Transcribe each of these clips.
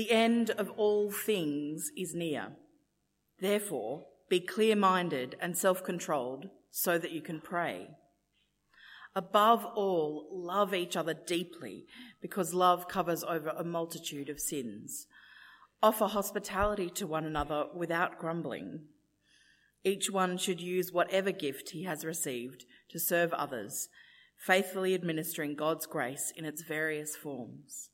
The end of all things is near. Therefore, be clear-minded and self-controlled so that you can pray. Above all, love each other deeply because love covers over a multitude of sins. Offer hospitality to one another without grumbling. Each one should use whatever gift he has received to serve others, faithfully administering God's grace in its various forms.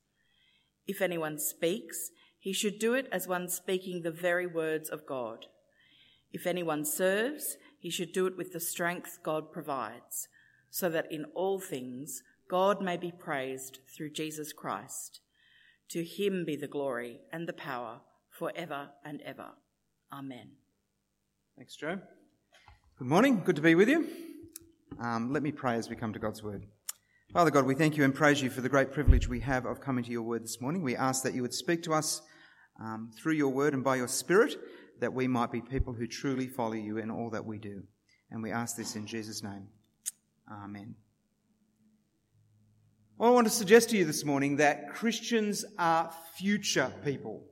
If anyone speaks, he should do it as one speaking the very words of God. If anyone serves, he should do it with the strength God provides, so that in all things God may be praised through Jesus Christ. To him be the glory and the power forever and ever. Amen. Thanks, Joe. Good morning. Good to be with you. Um, let me pray as we come to God's word. Father God, we thank you and praise you for the great privilege we have of coming to your word this morning. We ask that you would speak to us um, through your word and by your spirit, that we might be people who truly follow you in all that we do. And we ask this in Jesus' name. Amen. Well, I want to suggest to you this morning that Christians are future people.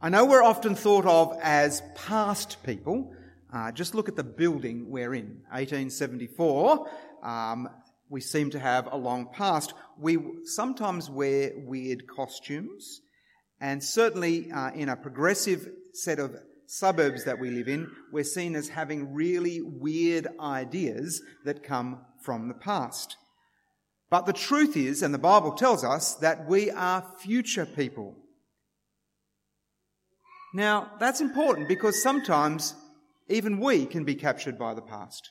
I know we're often thought of as past people. Uh, just look at the building we're in. 1874. Um, we seem to have a long past. We sometimes wear weird costumes, and certainly uh, in a progressive set of suburbs that we live in, we're seen as having really weird ideas that come from the past. But the truth is, and the Bible tells us, that we are future people. Now, that's important because sometimes even we can be captured by the past.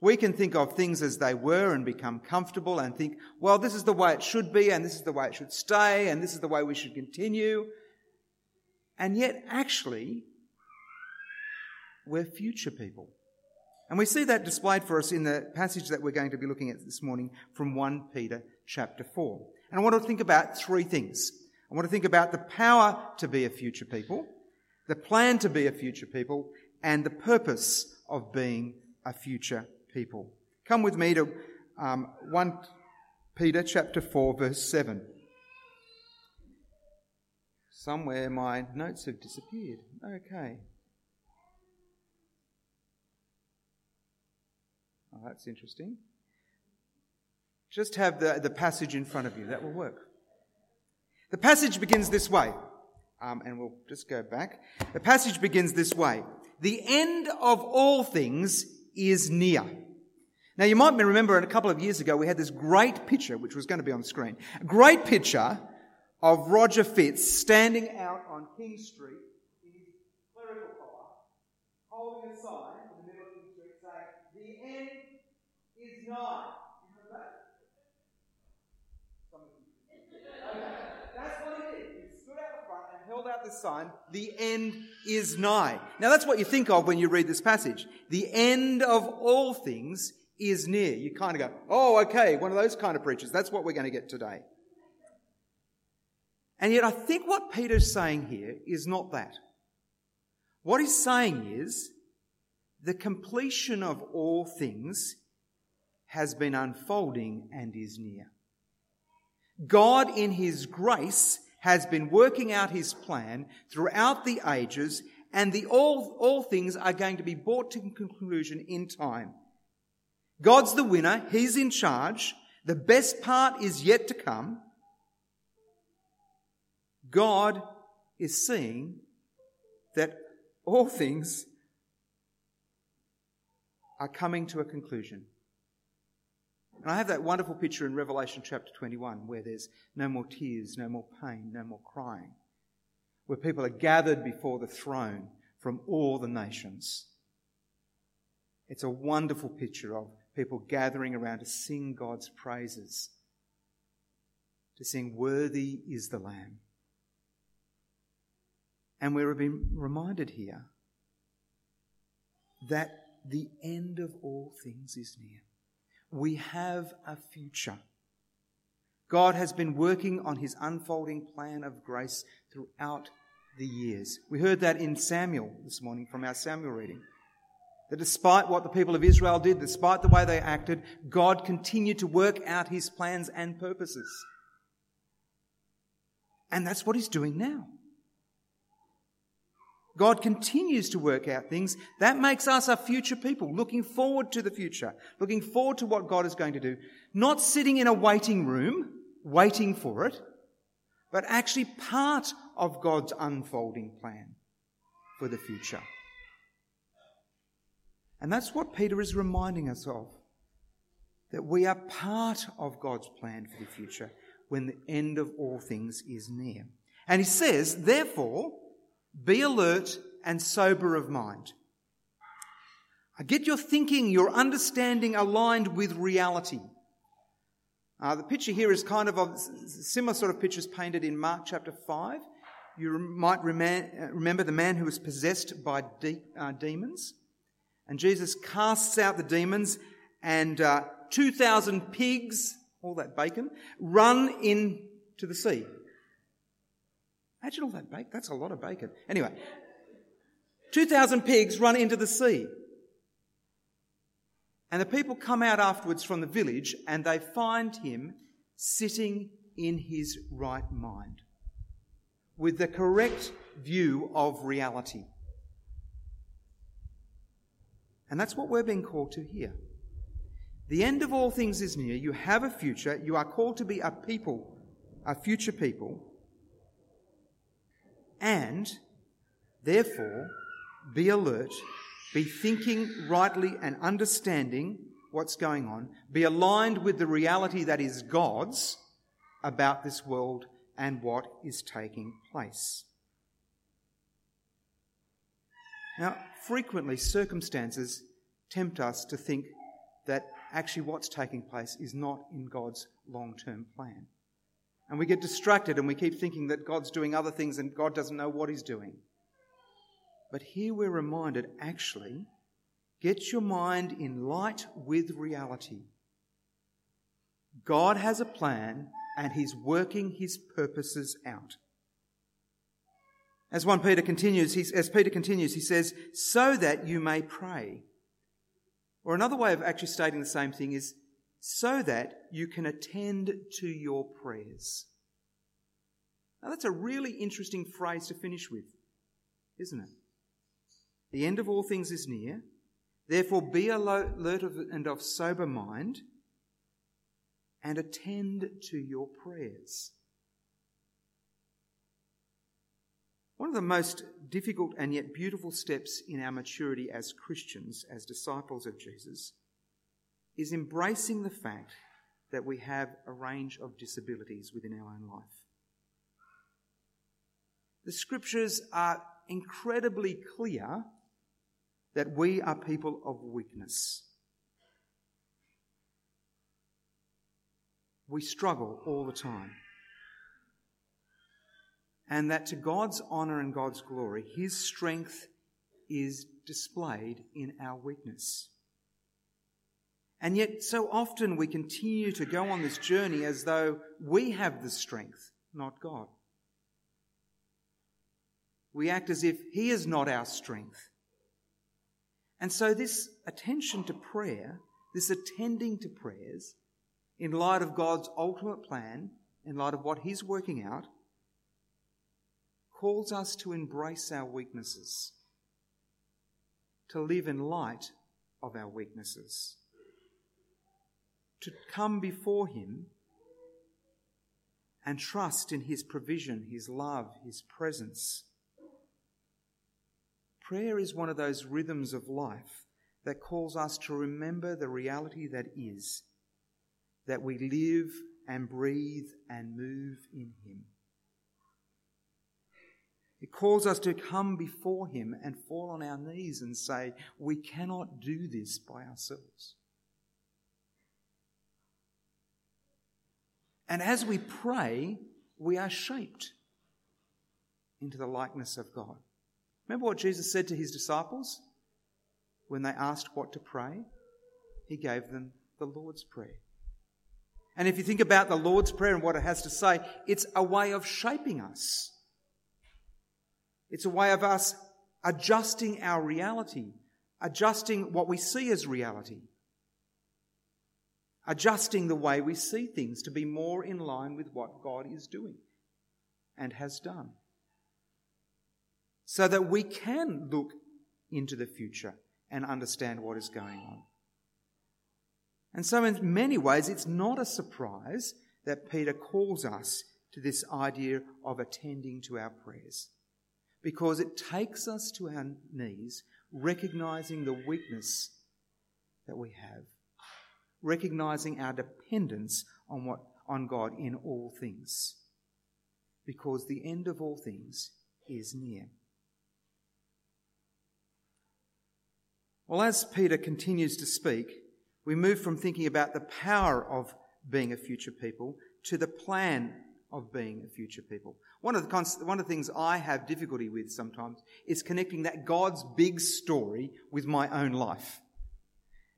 We can think of things as they were and become comfortable and think, well, this is the way it should be and this is the way it should stay and this is the way we should continue. And yet, actually, we're future people. And we see that displayed for us in the passage that we're going to be looking at this morning from 1 Peter chapter 4. And I want to think about three things. I want to think about the power to be a future people, the plan to be a future people, and the purpose of being a future people. Come with me to um, 1 Peter chapter 4 verse 7. Somewhere my notes have disappeared. Okay. Oh, that's interesting. Just have the, the passage in front of you. That will work. The passage begins this way. Um, and we'll just go back. The passage begins this way. The end of all things is near. Now you might remember a couple of years ago we had this great picture, which was going to be on the screen. A great picture of Roger Fitz standing out on King Street in his clerical collar, holding a sign in the middle of King Street saying, the end is nigh. The held out this sign, the end is nigh. Now that's what you think of when you read this passage. The end of all things is near. You kind of go, oh, okay, one of those kind of preachers. That's what we're going to get today. And yet I think what Peter's saying here is not that. What he's saying is the completion of all things has been unfolding and is near. God in his grace has been working out his plan throughout the ages and the all, all things are going to be brought to conclusion in time. God's the winner. He's in charge. The best part is yet to come. God is seeing that all things are coming to a conclusion. And I have that wonderful picture in Revelation chapter 21 where there's no more tears, no more pain, no more crying, where people are gathered before the throne from all the nations. It's a wonderful picture of people gathering around to sing God's praises. to sing, Worthy is the Lamb. And we're being reminded here that the end of all things is near. We have a future. God has been working on his unfolding plan of grace throughout the years. We heard that in Samuel this morning from our Samuel reading. That despite what the people of Israel did, despite the way they acted, God continued to work out his plans and purposes. And that's what he's doing now. God continues to work out things. That makes us a future people, looking forward to the future, looking forward to what God is going to do. Not sitting in a waiting room, waiting for it, but actually part of God's unfolding plan for the future. And that's what Peter is reminding us of. That we are part of God's plan for the future when the end of all things is near. And he says, therefore, be alert and sober of mind. Get your thinking, your understanding aligned with reality. Uh, the picture here is kind of a similar sort of pictures painted in Mark chapter 5. You might remember the man who was possessed by de- uh, demons. And Jesus casts out the demons, and uh, 2,000 pigs, all that bacon, run into the sea. Imagine all that bacon. That's a lot of bacon. Anyway, 2,000 pigs run into the sea. And the people come out afterwards from the village and they find him sitting in his right mind with the correct view of reality. And that's what we're being called to here. The end of all things is near. You have a future. You are called to be a people, a future people. And therefore, be alert, be thinking rightly and understanding what's going on, be aligned with the reality that is God's about this world and what is taking place. Now, frequently circumstances tempt us to think that actually what's taking place is not in God's long term plan. And we get distracted and we keep thinking that God's doing other things and God doesn't know what He's doing. But here we're reminded actually, get your mind in light with reality. God has a plan and He's working His purposes out. As 1 Peter continues, as Peter continues, he says, so that you may pray. Or another way of actually stating the same thing is, so that you can attend to your prayers. Now that's a really interesting phrase to finish with, isn't it? The end of all things is near. Therefore, be alert and of sober mind and attend to your prayers. One of the most difficult and yet beautiful steps in our maturity as Christians, as disciples of Jesus, is embracing the fact that we have a range of disabilities within our own life. The scriptures are incredibly clear that we are people of weakness. We struggle all the time and that to God's honour and God's glory, His strength is displayed in our weakness. And yet, so often we continue to go on this journey as though we have the strength, not God. We act as if He is not our strength. And so, this attention to prayer, this attending to prayers, in light of God's ultimate plan, in light of what He's working out, calls us to embrace our weaknesses, to live in light of our weaknesses, to come before Him and trust in His provision, His love, His presence. Prayer is one of those rhythms of life that calls us to remember the reality that is, that we live and breathe and move in Him. It calls us to come before Him and fall on our knees and say, We cannot do this by ourselves. And as we pray, we are shaped into the likeness of God. Remember what Jesus said to his disciples when they asked what to pray? He gave them the Lord's Prayer. And if you think about the Lord's Prayer and what it has to say, it's a way of shaping us. It's a way of us adjusting our reality, adjusting what we see as reality, adjusting the way we see things to be more in line with what God is doing and has done. So that we can look into the future and understand what is going on. And so, in many ways, it's not a surprise that Peter calls us to this idea of attending to our prayers because it takes us to our knees, recognizing the weakness that we have, recognizing our dependence on, what, on God in all things, because the end of all things is near. Well, as Peter continues to speak, we move from thinking about the power of being a future people to the plan of being a future people. One of the, const- one of the things I have difficulty with sometimes is connecting that God's big story with my own life.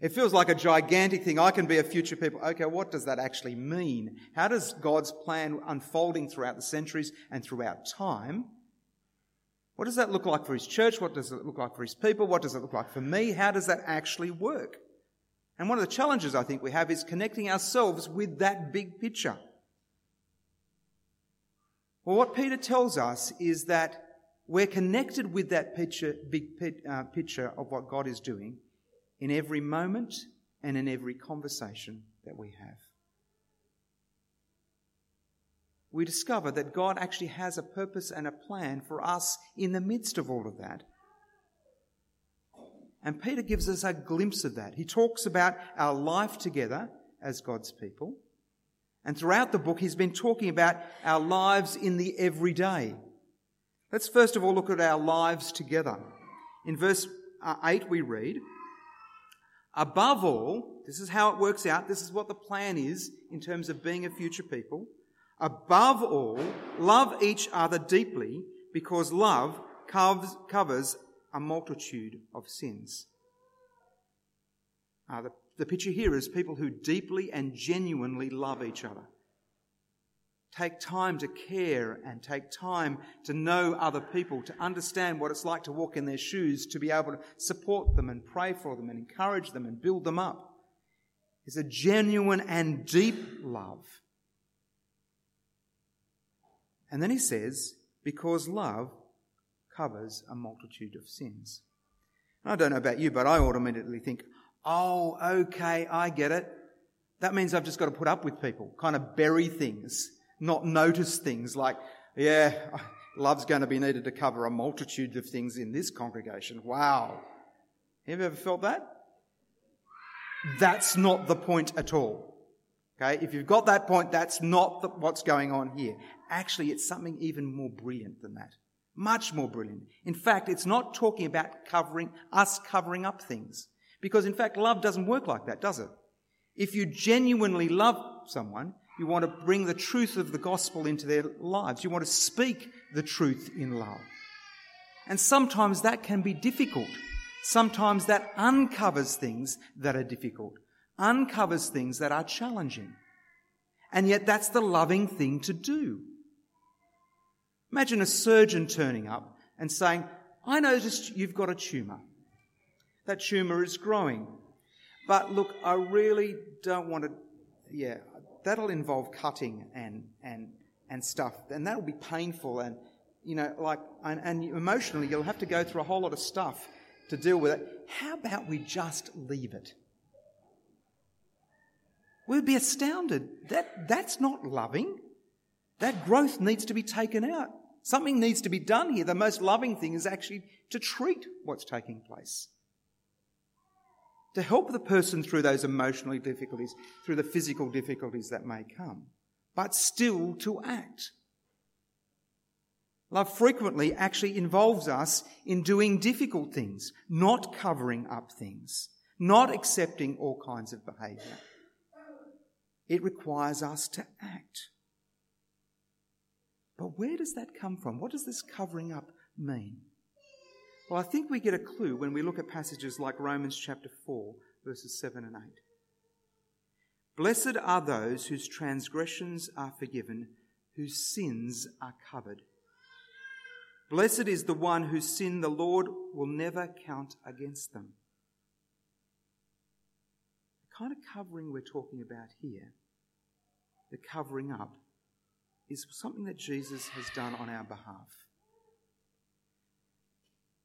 It feels like a gigantic thing. I can be a future people. Okay, what does that actually mean? How does God's plan unfolding throughout the centuries and throughout time what does that look like for his church? What does it look like for his people? What does it look like for me? How does that actually work? And one of the challenges I think we have is connecting ourselves with that big picture. Well, what Peter tells us is that we're connected with that picture, big uh, picture of what God is doing in every moment and in every conversation that we have we discover that God actually has a purpose and a plan for us in the midst of all of that. And Peter gives us a glimpse of that. He talks about our life together as God's people. And throughout the book, he's been talking about our lives in the everyday. Let's first of all look at our lives together. In verse uh, 8, we read, Above all, this is how it works out, this is what the plan is in terms of being a future people. Above all, love each other deeply because love covers, a multitude of sins. Uh, the, the picture here is people who deeply and genuinely love each other. Take time to care and take time to know other people, to understand what it's like to walk in their shoes, to be able to support them and pray for them and encourage them and build them up. It's a genuine and deep love. And then he says, because love covers a multitude of sins. I don't know about you, but I automatically think, oh, okay, I get it. That means I've just got to put up with people, kind of bury things, not notice things like, yeah, love's going to be needed to cover a multitude of things in this congregation. Wow. Have you ever felt that? That's not the point at all. Okay, if you've got that point, that's not the, what's going on here. Actually, it's something even more brilliant than that. Much more brilliant. In fact, it's not talking about covering, us covering up things. Because in fact, love doesn't work like that, does it? If you genuinely love someone, you want to bring the truth of the gospel into their lives. You want to speak the truth in love. And sometimes that can be difficult. Sometimes that uncovers things that are difficult uncovers things that are challenging. And yet that's the loving thing to do. Imagine a surgeon turning up and saying, I noticed you've got a tumour. That tumour is growing. But look, I really don't want to, yeah, that'll involve cutting and, and, and stuff. And that'll be painful and, you know, like, and, and emotionally you'll have to go through a whole lot of stuff to deal with it. How about we just leave it? We'd be astounded. That, that's not loving. That growth needs to be taken out. Something needs to be done here. The most loving thing is actually to treat what's taking place. To help the person through those emotional difficulties, through the physical difficulties that may come, but still to act. Love frequently actually involves us in doing difficult things, not covering up things, not accepting all kinds of behaviour. it requires us to act. But where does that come from? What does this covering up mean? Well, I think we get a clue when we look at passages like Romans chapter 4, verses 7 and 8. Blessed are those whose transgressions are forgiven, whose sins are covered. Blessed is the one whose sin the Lord will never count against them. The kind of covering we're talking about here, the covering up, is something that Jesus has done on our behalf.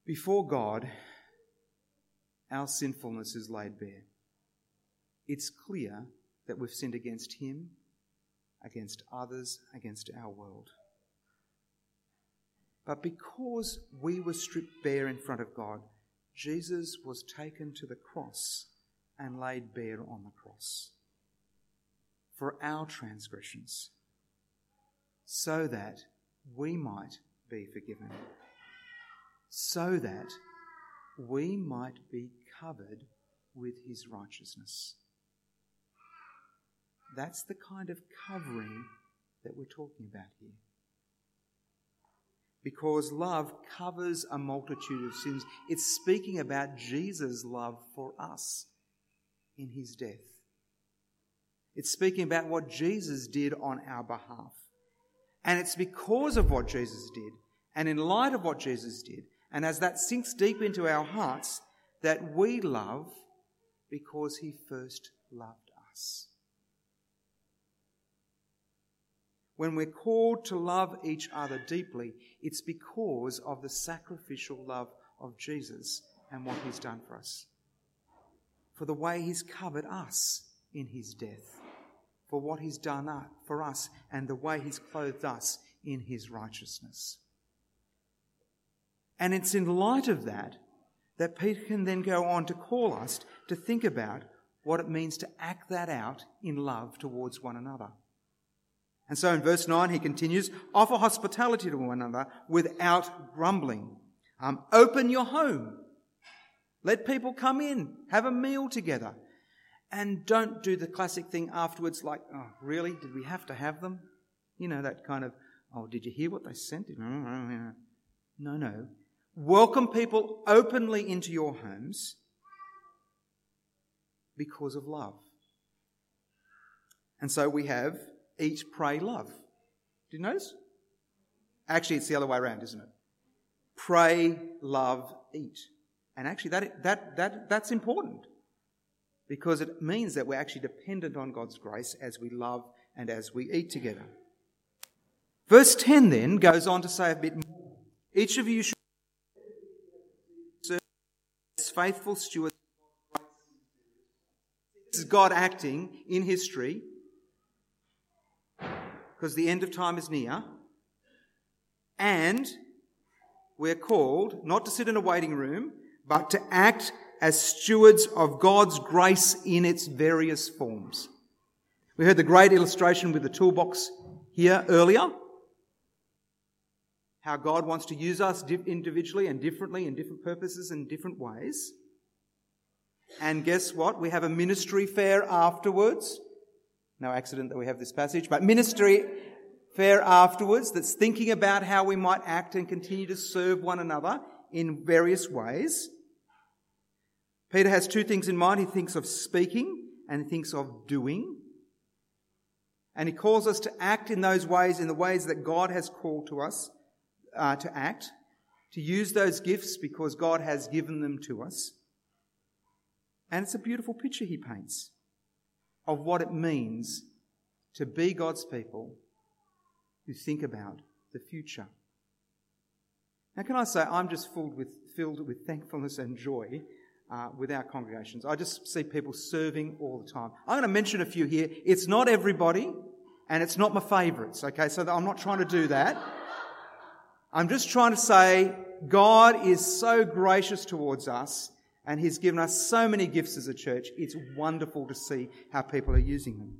Before God, our sinfulness is laid bare. It's clear that we've sinned against Him, against others, against our world. But because we were stripped bare in front of God, Jesus was taken to the cross and laid bare on the cross for our transgressions, so that we might be forgiven so that we might be covered with his righteousness. That's the kind of covering that we're talking about here. Because love covers a multitude of sins. It's speaking about Jesus' love for us in his death. It's speaking about what Jesus did on our behalf. And it's because of what Jesus did, and in light of what Jesus did, and as that sinks deep into our hearts, that we love because he first loved us. When we're called to love each other deeply, it's because of the sacrificial love of Jesus and what he's done for us. For the way he's covered us in his death, for what he's done uh, for us, and the way he's clothed us in his righteousness. And it's in light of that that Peter can then go on to call us to think about what it means to act that out in love towards one another. And so in verse 9, he continues offer hospitality to one another without grumbling. Um, open your home. Let people come in, have a meal together. And don't do the classic thing afterwards like, oh, really? Did we have to have them? You know, that kind of, oh, did you hear what they sent? No, no. Welcome people openly into your homes because of love. And so we have eat, pray, love. Did you notice? Actually, it's the other way around, isn't it? Pray, love, eat. And actually, that, that, that, that's important because it means that we're actually dependent on God's grace as we love and as we eat together. Verse 10 then goes on to say a bit more. Each of you should faithful stewards. This is God acting in history because the end of time is near. And we're called not to sit in a waiting room, but to act as stewards of God's grace in its various forms. We heard the great illustration with the toolbox here earlier how God wants to use us individually and differently in different purposes and different ways. And guess what? We have a ministry fair afterwards. No accident that we have this passage, but ministry fair afterwards that's thinking about how we might act and continue to serve one another in various ways. Peter has two things in mind. He thinks of speaking and he thinks of doing. And he calls us to act in those ways, in the ways that God has called to us uh, to act, to use those gifts because God has given them to us. And it's a beautiful picture he paints of what it means to be God's people who think about the future. Now, can I say, I'm just filled with, filled with thankfulness and joy uh, with our congregations. I just see people serving all the time. I'm going to mention a few here. It's not everybody, and it's not my favourites, okay? So I'm not trying to do that. I'm just trying to say God is so gracious towards us and He's given us so many gifts as a church. It's wonderful to see how people are using them.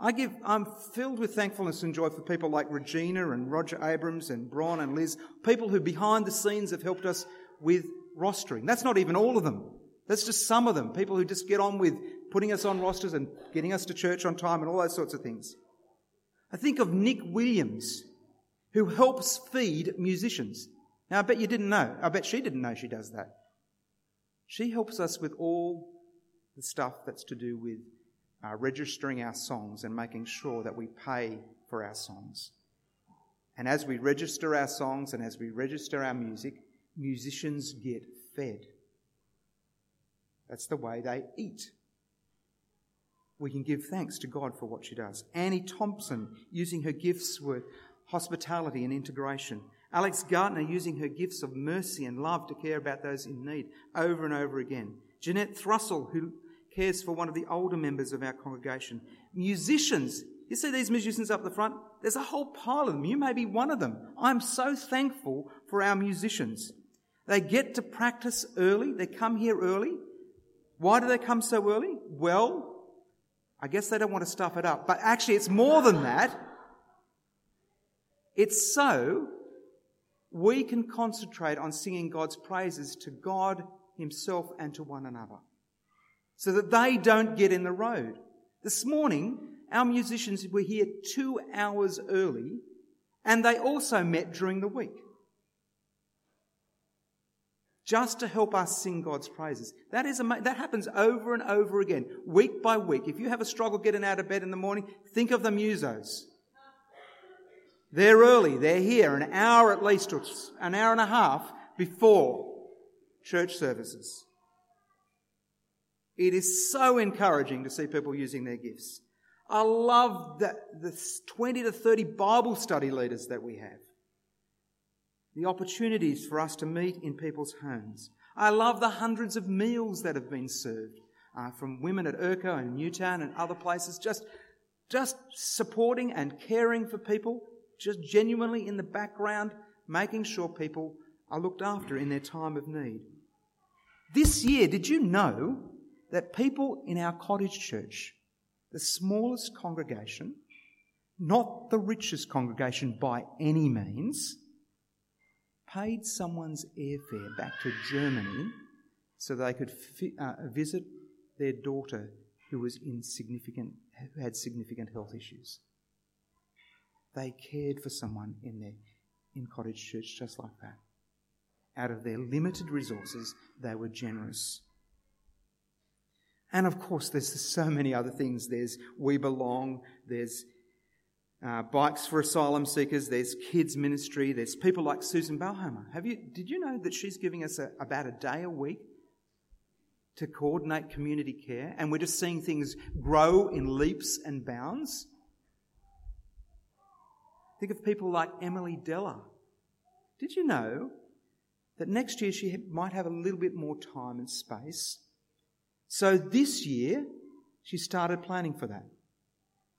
I give, I'm filled with thankfulness and joy for people like Regina and Roger Abrams and Bron and Liz, people who behind the scenes have helped us with rostering. That's not even all of them. That's just some of them. People who just get on with putting us on rosters and getting us to church on time and all those sorts of things. I think of Nick Williams, who helps feed musicians. Now, I bet you didn't know. I bet she didn't know she does that. She helps us with all the stuff that's to do with uh, registering our songs and making sure that we pay for our songs. And as we register our songs and as we register our music, musicians get fed. That's the way they eat. We can give thanks to God for what she does. Annie Thompson, using her gifts with hospitality and integration. Alex Gartner, using her gifts of mercy and love to care about those in need over and over again. Jeanette Thrussell, who cares for one of the older members of our congregation. Musicians, you see these musicians up the front? There's a whole pile of them. You may be one of them. I'm so thankful for our musicians. They get to practice early. They come here early. Why do they come so early? Well, I guess they don't want to stuff it up. But actually, it's more than that. It's so we can concentrate on singing God's praises to God Himself and to one another so that they don't get in the road. This morning, our musicians were here two hours early and they also met during the week. Just to help us sing God's praises. That is that happens over and over again, week by week. If you have a struggle getting out of bed in the morning, think of the musos. They're early. They're here an hour at least, or an hour and a half before church services. It is so encouraging to see people using their gifts. I love the, the 20 to 30 Bible study leaders that we have. The opportunities for us to meet in people's homes. I love the hundreds of meals that have been served uh, from women at Erko and Newtown and other places, just, just supporting and caring for people, just genuinely in the background, making sure people are looked after in their time of need. This year, did you know that people in our cottage church, the smallest congregation, not the richest congregation by any means, paid someone's airfare back to Germany so they could fi- uh, visit their daughter who was in significant, who had significant health issues. They cared for someone in their in cottage church just like that. Out of their limited resources, they were generous. And of course, there's so many other things. There's We Belong, there's uh, bikes for asylum seekers, there's kids ministry, there's people like Susan Balhomer. Have you, did you know that she's giving us a, about a day a week to coordinate community care? And we're just seeing things grow in leaps and bounds. Think of people like Emily Della. Did you know that next year she might have a little bit more time and space so this year, she started planning for that.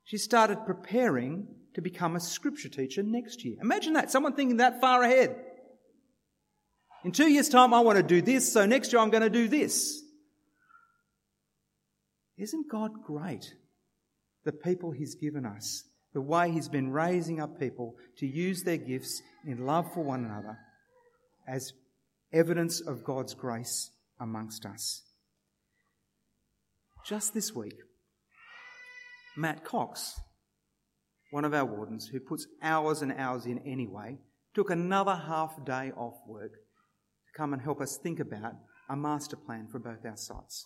She started preparing to become a scripture teacher next year. Imagine that, someone thinking that far ahead. In two years' time, I want to do this, so next year I'm going to do this. Isn't God great? The people He's given us, the way He's been raising up people to use their gifts in love for one another as evidence of God's grace amongst us. Just this week, Matt Cox, one of our wardens who puts hours and hours in anyway, took another half day off work to come and help us think about a master plan for both our sites.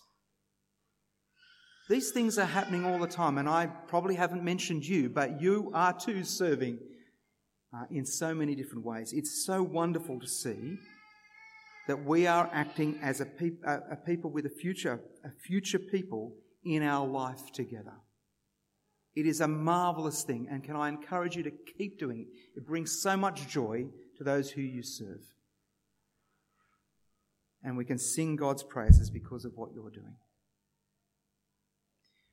These things are happening all the time, and I probably haven't mentioned you, but you are too serving uh, in so many different ways. It's so wonderful to see that we are acting as a, peop- a people with a future, a future people in our life together. It is a marvelous thing, and can I encourage you to keep doing it? It brings so much joy to those who you serve. And we can sing God's praises because of what you're doing.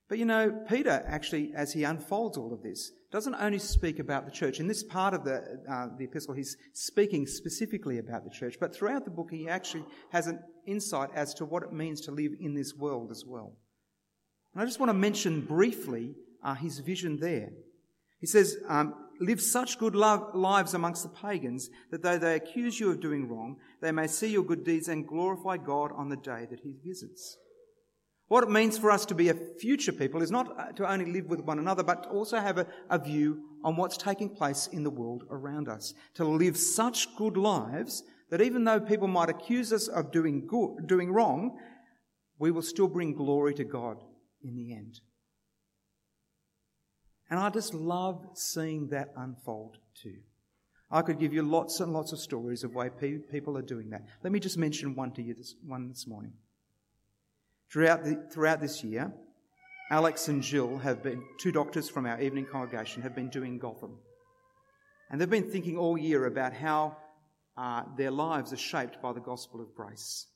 But you know, Peter actually, as he unfolds all of this, doesn't only speak about the church. In this part of the, uh, the epistle, he's speaking specifically about the church, but throughout the book, he actually has an insight as to what it means to live in this world as well. And I just want to mention briefly uh, his vision there. He says, um, Live such good love, lives amongst the pagans that though they accuse you of doing wrong, they may see your good deeds and glorify God on the day that he visits. What it means for us to be a future people is not to only live with one another, but to also have a, a, view on what's taking place in the world around us. To live such good lives that even though people might accuse us of doing good, doing wrong, we will still bring glory to God in the end. And I just love seeing that unfold too. I could give you lots and lots of stories of why people are doing that. Let me just mention one to you this, one this morning. Throughout, the, throughout this year, Alex and Jill have been, two doctors from our evening congregation, have been doing Gotham. And they've been thinking all year about how uh, their lives are shaped by the gospel of grace.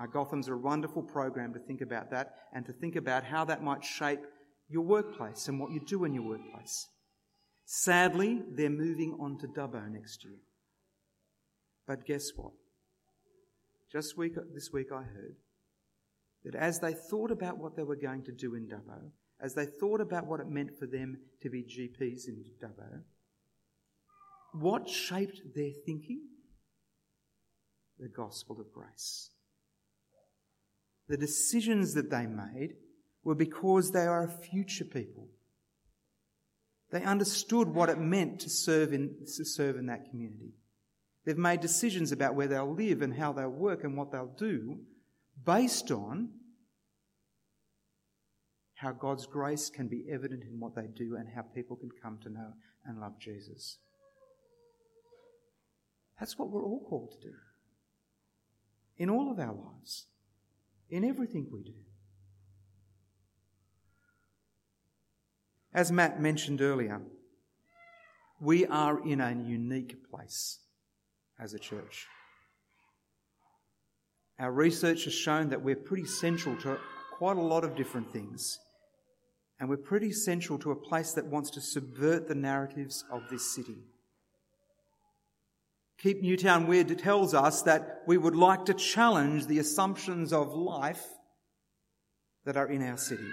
Uh, Gotham's a wonderful program to think about that and to think about how that might shape your workplace and what you do in your workplace. Sadly, they're moving on to Dubbo next year. But guess what? Just week, this week I heard that as they thought about what they were going to do in Dubbo, as they thought about what it meant for them to be GPs in Dubbo, what shaped their thinking? The gospel of grace. The decisions that they made were because they are a future people. They understood what it meant to serve in, to serve in that community. They've made decisions about where they'll live and how they'll work and what they'll do based on how God's grace can be evident in what they do and how people can come to know and love Jesus. That's what we're all called to do in all of our lives, in everything we do. As Matt mentioned earlier, we are in a unique place as a church. Our research has shown that we're pretty central to quite a lot of different things. And we're pretty central to a place that wants to subvert the narratives of this city. Keep Newtown Weird tells us that we would like to challenge the assumptions of life that are in our city.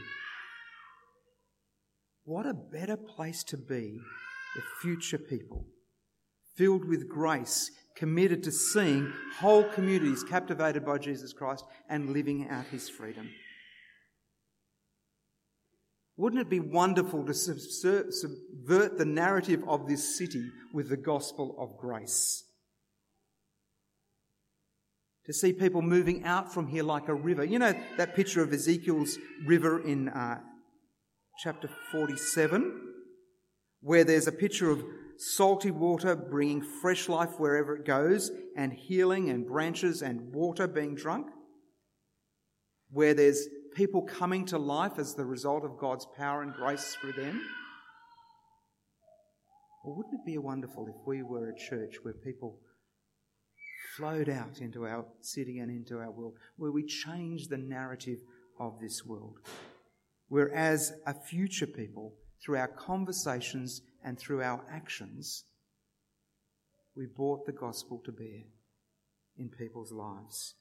What a better place to be if future people, filled with grace, committed to seeing whole communities captivated by Jesus Christ and living out his freedom. Wouldn't it be wonderful to subvert the narrative of this city with the gospel of grace? To see people moving out from here like a river. You know that picture of Ezekiel's river in uh, chapter 47, where there's a picture of salty water bringing fresh life wherever it goes, and healing and branches and water being drunk, where there's people coming to life as the result of God's power and grace through them. Or wouldn't it be wonderful if we were a church where people flowed out into our city and into our world, where we change the narrative of this world? Whereas a future people, through our conversations and through our actions, we brought the gospel to bear in people's lives.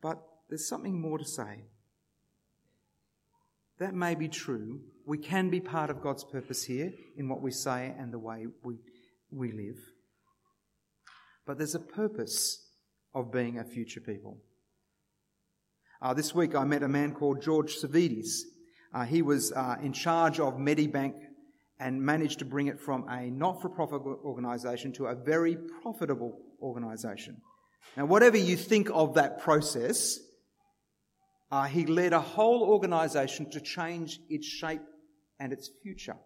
But there's something more to say. That may be true. We can be part of God's purpose here in what we say and the way we, we live. But there's a purpose of being a future people. Uh, this week I met a man called George Savvides. Uh, he was uh, in charge of Medibank and managed to bring it from a not-for-profit organisation to a very profitable organisation. Now, whatever you think of that process, uh, he led a whole organisation to change its shape and its future.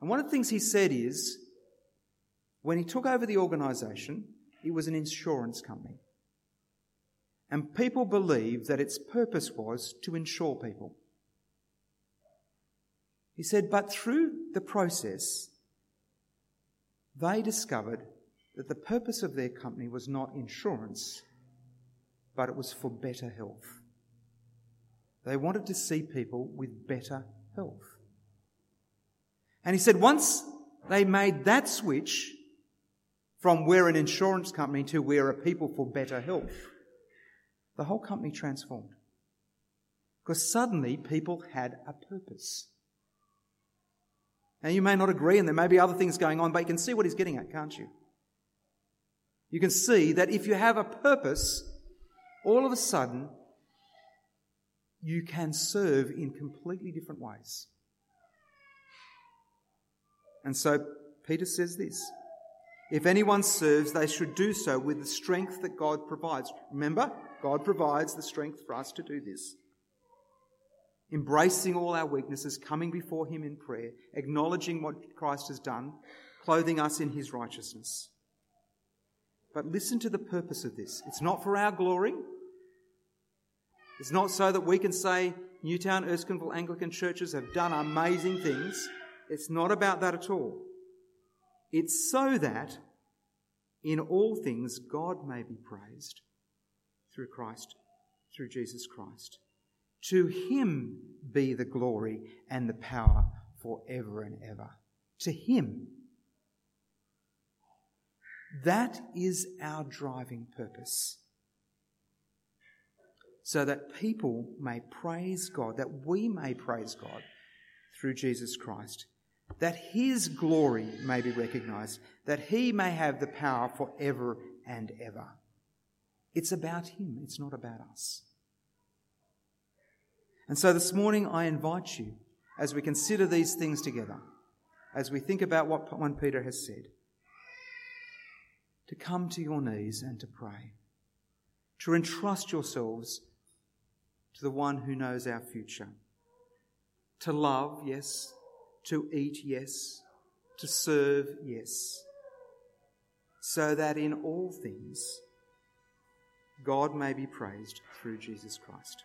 And one of the things he said is, when he took over the organisation, it was an insurance company. And people believed that its purpose was to insure people. He said, but through the process, they discovered that the purpose of their company was not insurance, but it was for better health. They wanted to see people with better health. And he said, once they made that switch from we're an insurance company to we're a people for better health, the whole company transformed. Because suddenly people had a purpose. Now, you may not agree, and there may be other things going on, but you can see what he's getting at, can't you? you can see that if you have a purpose, all of a sudden, you can serve in completely different ways. And so Peter says this If anyone serves, they should do so with the strength that God provides. Remember, God provides the strength for us to do this. Embracing all our weaknesses, coming before Him in prayer, acknowledging what Christ has done, clothing us in His righteousness. But listen to the purpose of this. It's not for our glory. It's not so that we can say Newtown, Erskineville Anglican churches have done amazing things. It's not about that at all. It's so that in all things God may be praised through Christ, through Jesus Christ. To him be the glory and the power forever and ever. To him. That is our driving purpose. So that people may praise God, that we may praise God through Jesus Christ, that His glory may be recognized, that He may have the power forever and ever. It's about Him, it's not about us. And so this morning I invite you, as we consider these things together, as we think about what 1 Peter has said, to come to your knees and to pray, to entrust yourselves to the one who knows our future, to love, yes, to eat, yes, to serve, yes, so that in all things God may be praised through Jesus Christ.